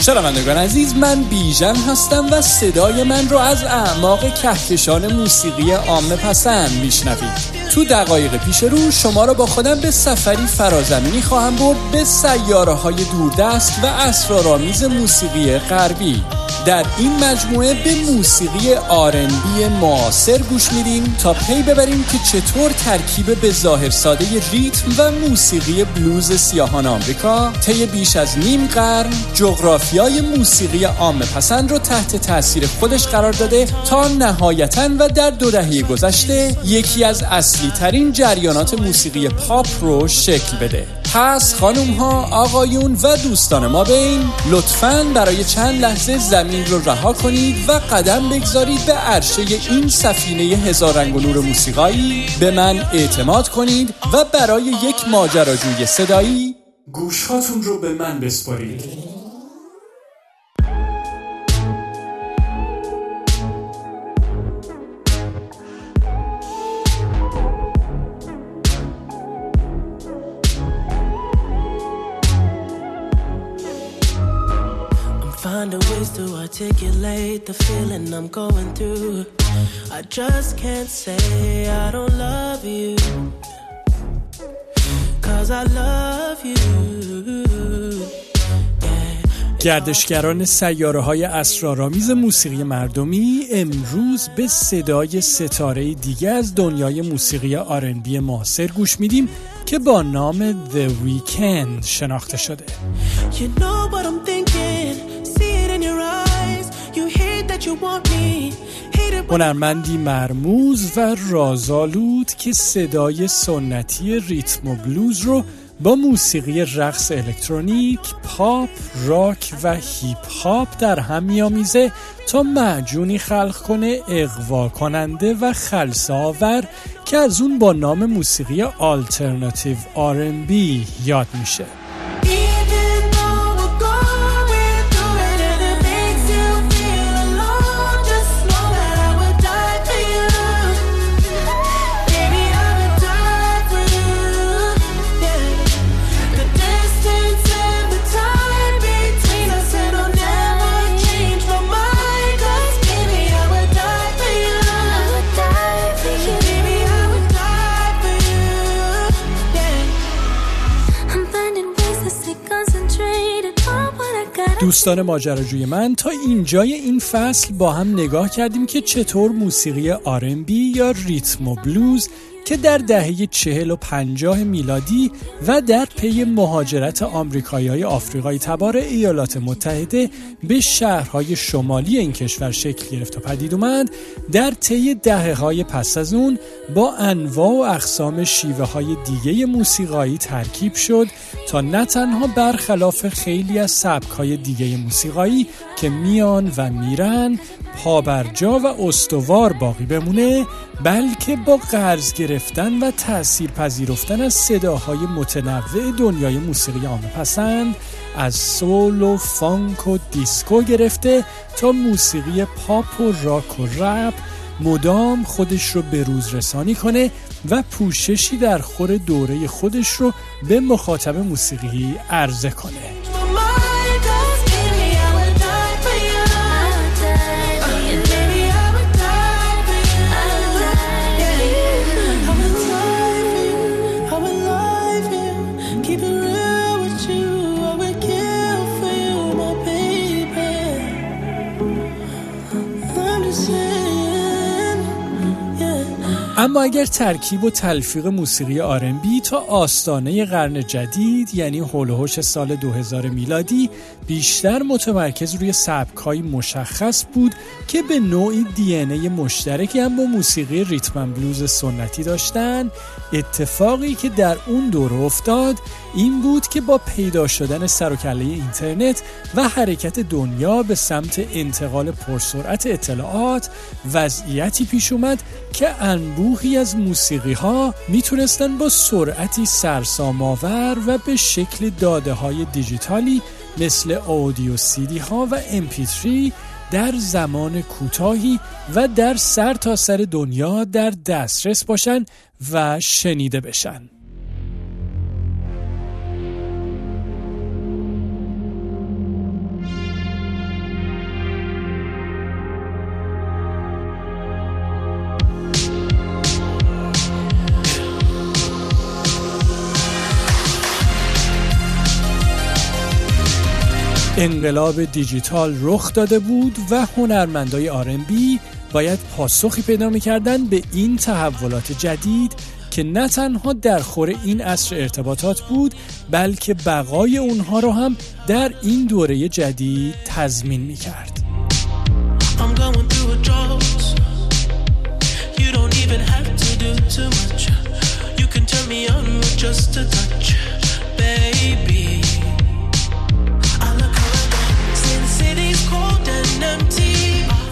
شنوندگان عزیز من بیژن هستم و صدای من رو از اعماق کهکشان موسیقی عامه پسند میشنوید. تو دقایق پیش رو شما را با خودم به سفری فرازمینی خواهم برد به سیاره های دوردست و اسرارآمیز موسیقی غربی. در این مجموعه به موسیقی آرنبی معاصر گوش میدیم تا پی ببریم که چطور ترکیب به ظاهر ساده ریتم و موسیقی بلوز سیاهان آمریکا طی بیش از نیم قرن جغرافیای موسیقی عامه پسند رو تحت تاثیر خودش قرار داده تا نهایتا و در دو دهه گذشته یکی از اصلی ترین جریانات موسیقی پاپ رو شکل بده. پس خانوم ها آقایون و دوستان ما بین لطفا برای چند لحظه زمین رو رها کنید و قدم بگذارید به عرشه این سفینه هزار رنگ و نور موسیقایی. به من اعتماد کنید و برای یک ماجراجوی صدایی گوشهاتون رو به من بسپارید. Ways to articulate the feeling I'm going through. I just can't say I don't love you. Cause I love you. گردشگران سیاره های اسرارآمیز موسیقی مردمی امروز به صدای ستاره دیگه از دنیای موسیقی آرنبی معاصر گوش میدیم که با نام The Weeknd شناخته شده you know هنرمندی مرموز و رازآلود که صدای سنتی ریتم و بلوز رو با موسیقی رقص الکترونیک، پاپ، راک و هیپ هاپ در هم میآمیزه تا معجونی خلق کنه اغوا کننده و خلسه آور که از اون با نام موسیقی alternative R&B یاد میشه. دوستان ماجراجوی من تا اینجای این فصل با هم نگاه کردیم که چطور موسیقی آرنبی یا ریتم و بلوز که در دهه چهل و پنجاه میلادی و در پی مهاجرت آمریکایی های آفریقای تبار ایالات متحده به شهرهای شمالی این کشور شکل گرفت و پدید اومد در طی دهه های پس از اون با انواع و اقسام شیوه های دیگه موسیقایی ترکیب شد تا نه تنها برخلاف خیلی از سبک های دیگه موسیقایی که میان و میرن پابرجا و استوار باقی بمونه بلکه با قرض گرفتن و تأثیر پذیرفتن از صداهای متنوع دنیای موسیقی عامه پسند از سول و فانک و دیسکو گرفته تا موسیقی پاپ و راک و رپ مدام خودش رو به روز رسانی کنه و پوششی در خور دوره خودش رو به مخاطب موسیقی عرضه کنه. اما اگر ترکیب و تلفیق موسیقی آرنبی تا آستانه قرن جدید یعنی هولوهوش سال 2000 میلادی بیشتر متمرکز روی سبکهای مشخص بود که به نوعی دی ای مشترکی هم با موسیقی ریتم بلوز سنتی داشتن. اتفاقی که در اون دور افتاد این بود که با پیدا شدن سر و کله اینترنت و حرکت دنیا به سمت انتقال پرسرعت اطلاعات وضعیتی پیش اومد که انبوهی از موسیقی ها می‌تونستن با سرعتی سرسام‌آور و به شکل داده های دیجیتالی مثل اودیو سیدی ها و MP3 در زمان کوتاهی و در سر تا سر دنیا در دسترس باشن و شنیده بشن. انقلاب دیجیتال رخ داده بود و هنرمندای آرنبی باید پاسخی پیدا می‌کردن به این تحولات جدید که نه تنها در خور این عصر ارتباطات بود بلکه بقای اونها رو هم در این دوره جدید تضمین می‌کرد.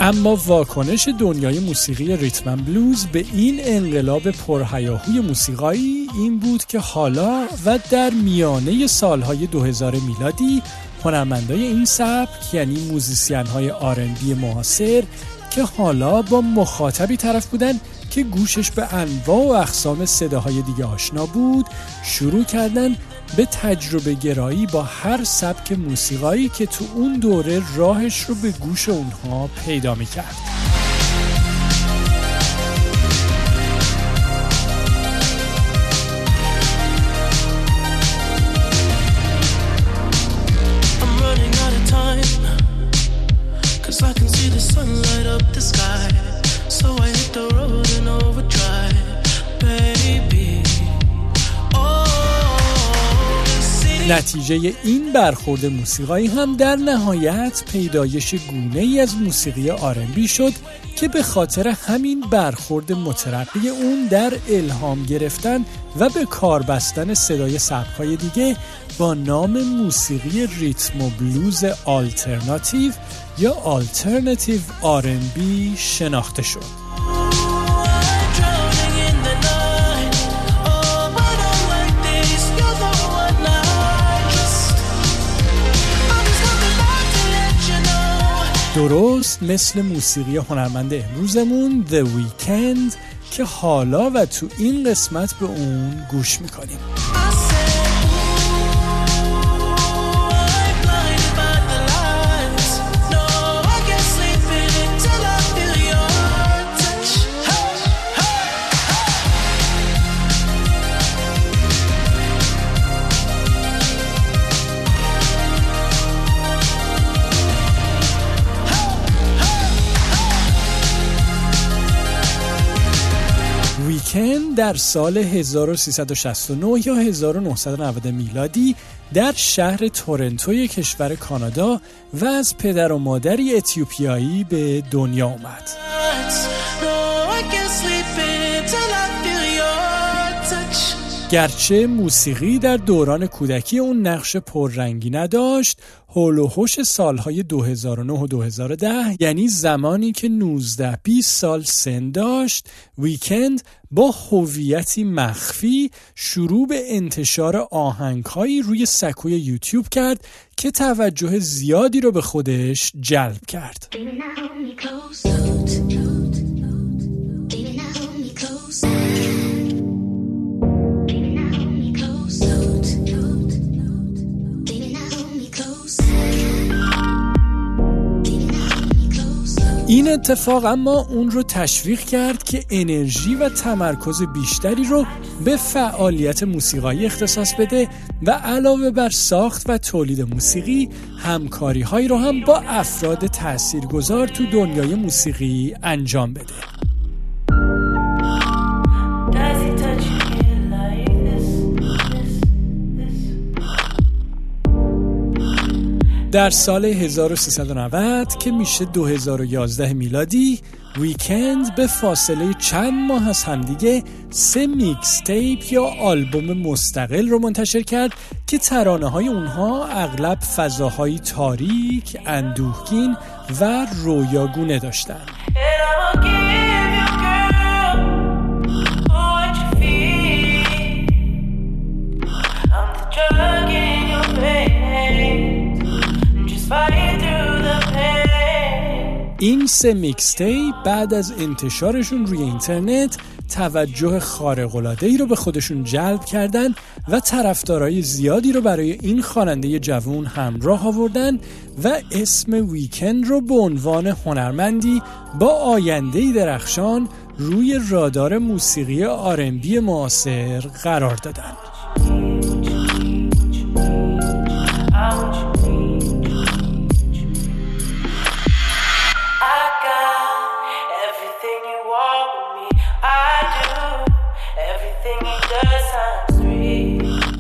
اما واکنش دنیای موسیقی ریتمن بلوز به این انقلاب پرهیاهوی موسیقایی این بود که حالا و در میانه سالهای 2000 میلادی هنرمندای این سبک یعنی موزیسین های آرنبی معاصر که حالا با مخاطبی طرف بودن که گوشش به انواع و اقسام صداهای دیگه آشنا بود شروع کردن به تجربه گرایی با هر سبک موسیقایی که تو اون دوره راهش رو به گوش اونها پیدا می‌کرد. نتیجه این برخورد موسیقایی هم در نهایت پیدایش گونه ای از موسیقی آرنبی شد که به خاطر همین برخورد مترقی اون در الهام گرفتن و به کار بستن صدای سبکای دیگه با نام موسیقی ریتم و بلوز آلترناتیو یا آلترناتیو آرنبی شناخته شد. درست مثل موسیقی هنرمند امروزمون The Weeknd که حالا و تو این قسمت به اون گوش می‌کنیم. در سال 1369 یا 1990 میلادی در شهر تورنتوی کشور کانادا و از پدر و مادری اتیوپیایی به دنیا آمد. گرچه موسیقی در دوران کودکی اون نقش پررنگی نداشت هول و هوش سالهای 2009 و 2010 یعنی زمانی که 19 20 سال سن داشت ویکند با هویتی مخفی شروع به انتشار آهنگهایی روی سکوی یوتیوب کرد که توجه زیادی رو به خودش جلب کرد. این اتفاق اما اون رو تشویق کرد که انرژی و تمرکز بیشتری رو به فعالیت موسیقایی اختصاص بده و علاوه بر ساخت و تولید موسیقی همکاری هایی رو هم با افراد تاثیرگذار تو دنیای موسیقی انجام بده. در سال 1390 که میشه 2011 میلادی ویکند به فاصله چند ماه از همدیگه سه میکس تیپ یا آلبوم مستقل رو منتشر کرد که ترانه های اونها اغلب فضاهای تاریک، اندوهگین و رویاگونه داشتند. این سه میکستی بعد از انتشارشون روی اینترنت توجه خارق‌العاده ای رو به خودشون جلب کردن و طرفدارای زیادی رو برای این خواننده جوون همراه آوردن و اسم ویکند رو به عنوان هنرمندی با آینده درخشان روی رادار موسیقی آرنبی معاصر قرار دادن.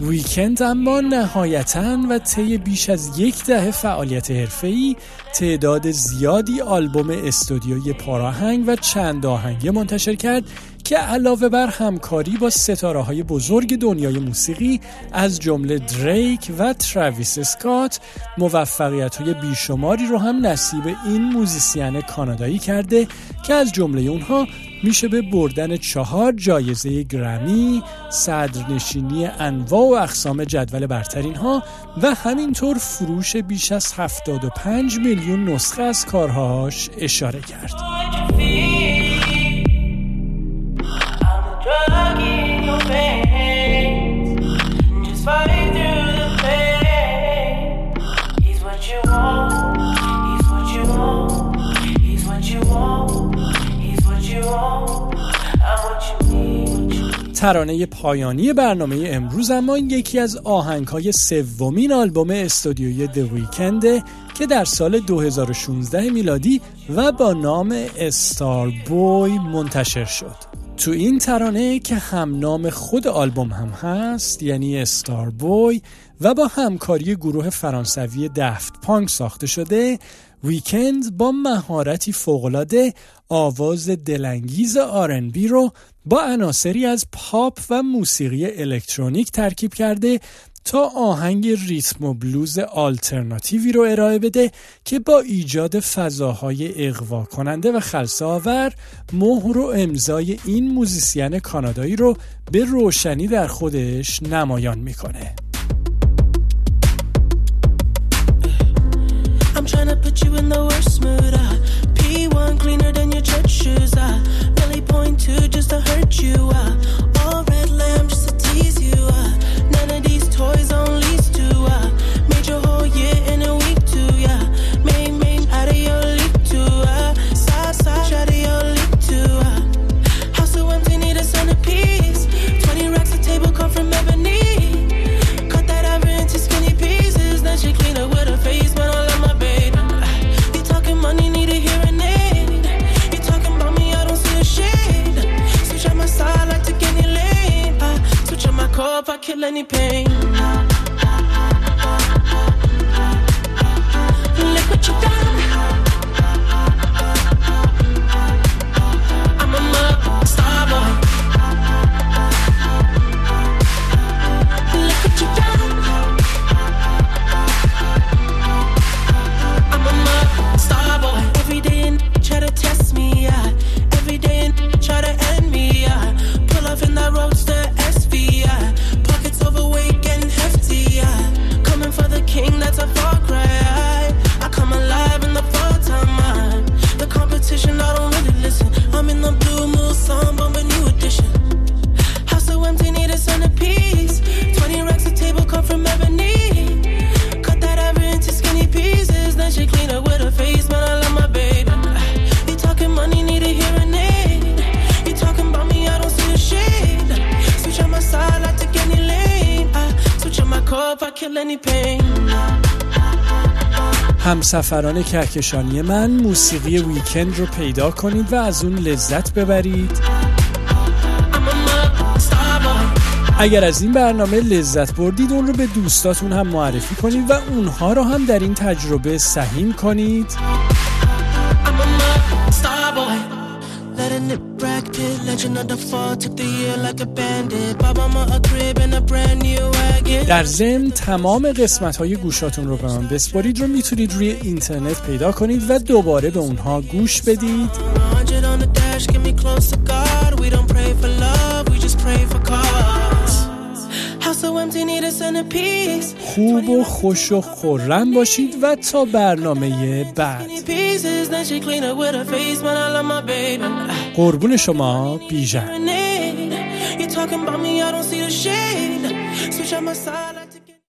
ویکند اما نهایتا و طی بیش از یک دهه فعالیت حرفه‌ای تعداد زیادی آلبوم استودیویی پرآهنگ و چند آهنگه منتشر کرد که علاوه بر همکاری با ستاره های بزرگ دنیای موسیقی از جمله دریک و تراویس اسکات موفقیت های بیشماری رو هم نصیب این موزیسین کانادایی کرده که از جمله اونها میشه به بردن چهار جایزه گرمی، صدرنشینی انواع و اقسام جدول برترین ها و همینطور فروش بیش از 75 میلیون نسخه از کارهاش اشاره کرد. ترانه پایانی برنامه امروز اما یکی از آهنگهای سومین آلبوم استودیوی د ویکنده که در سال 2016 میلادی و با نام استار بوی منتشر شد. تو این ترانه که هم نام خود آلبوم هم هست یعنی استار بوی و با همکاری گروه فرانسوی دفت پانک ساخته شده ویکند با مهارتی فوقالعاده آواز دلانگیز R&B رو با عناصری از پاپ و موسیقی الکترونیک ترکیب کرده تا آهنگ ریتم و بلوز آلترناتیوی رو ارائه بده که با ایجاد فضاهای اغوا کننده و خلسه آور مهر و امضای این موزیسین کانادایی رو به روشنی در خودش نمایان می‌کنه. one cleaner than your church shoes. I really point to just to hurt you. I all red lamp just to tease you. I none of these toys on lease to. I made your whole year in a week too. Yeah, main main out of your league too. I side side out of your league too. I house so empty need a centerpiece. همسفران کهکشانی من موسیقی ویکند رو پیدا کنید و از اون لذت ببرید. اگر از این برنامه لذت بردید اون رو به دوستاتون هم معرفی کنید و اونها رو هم در این تجربه سهیم کنید. در ضمن تمام قسمت های گوشاتون رو به من بسپارید رو می‌تونید روی اینترنت پیدا کنید و دوباره به اونها گوش بدید. خوب و خوش و خورم باشید و تا برنامه بعد. قربون شما بیژن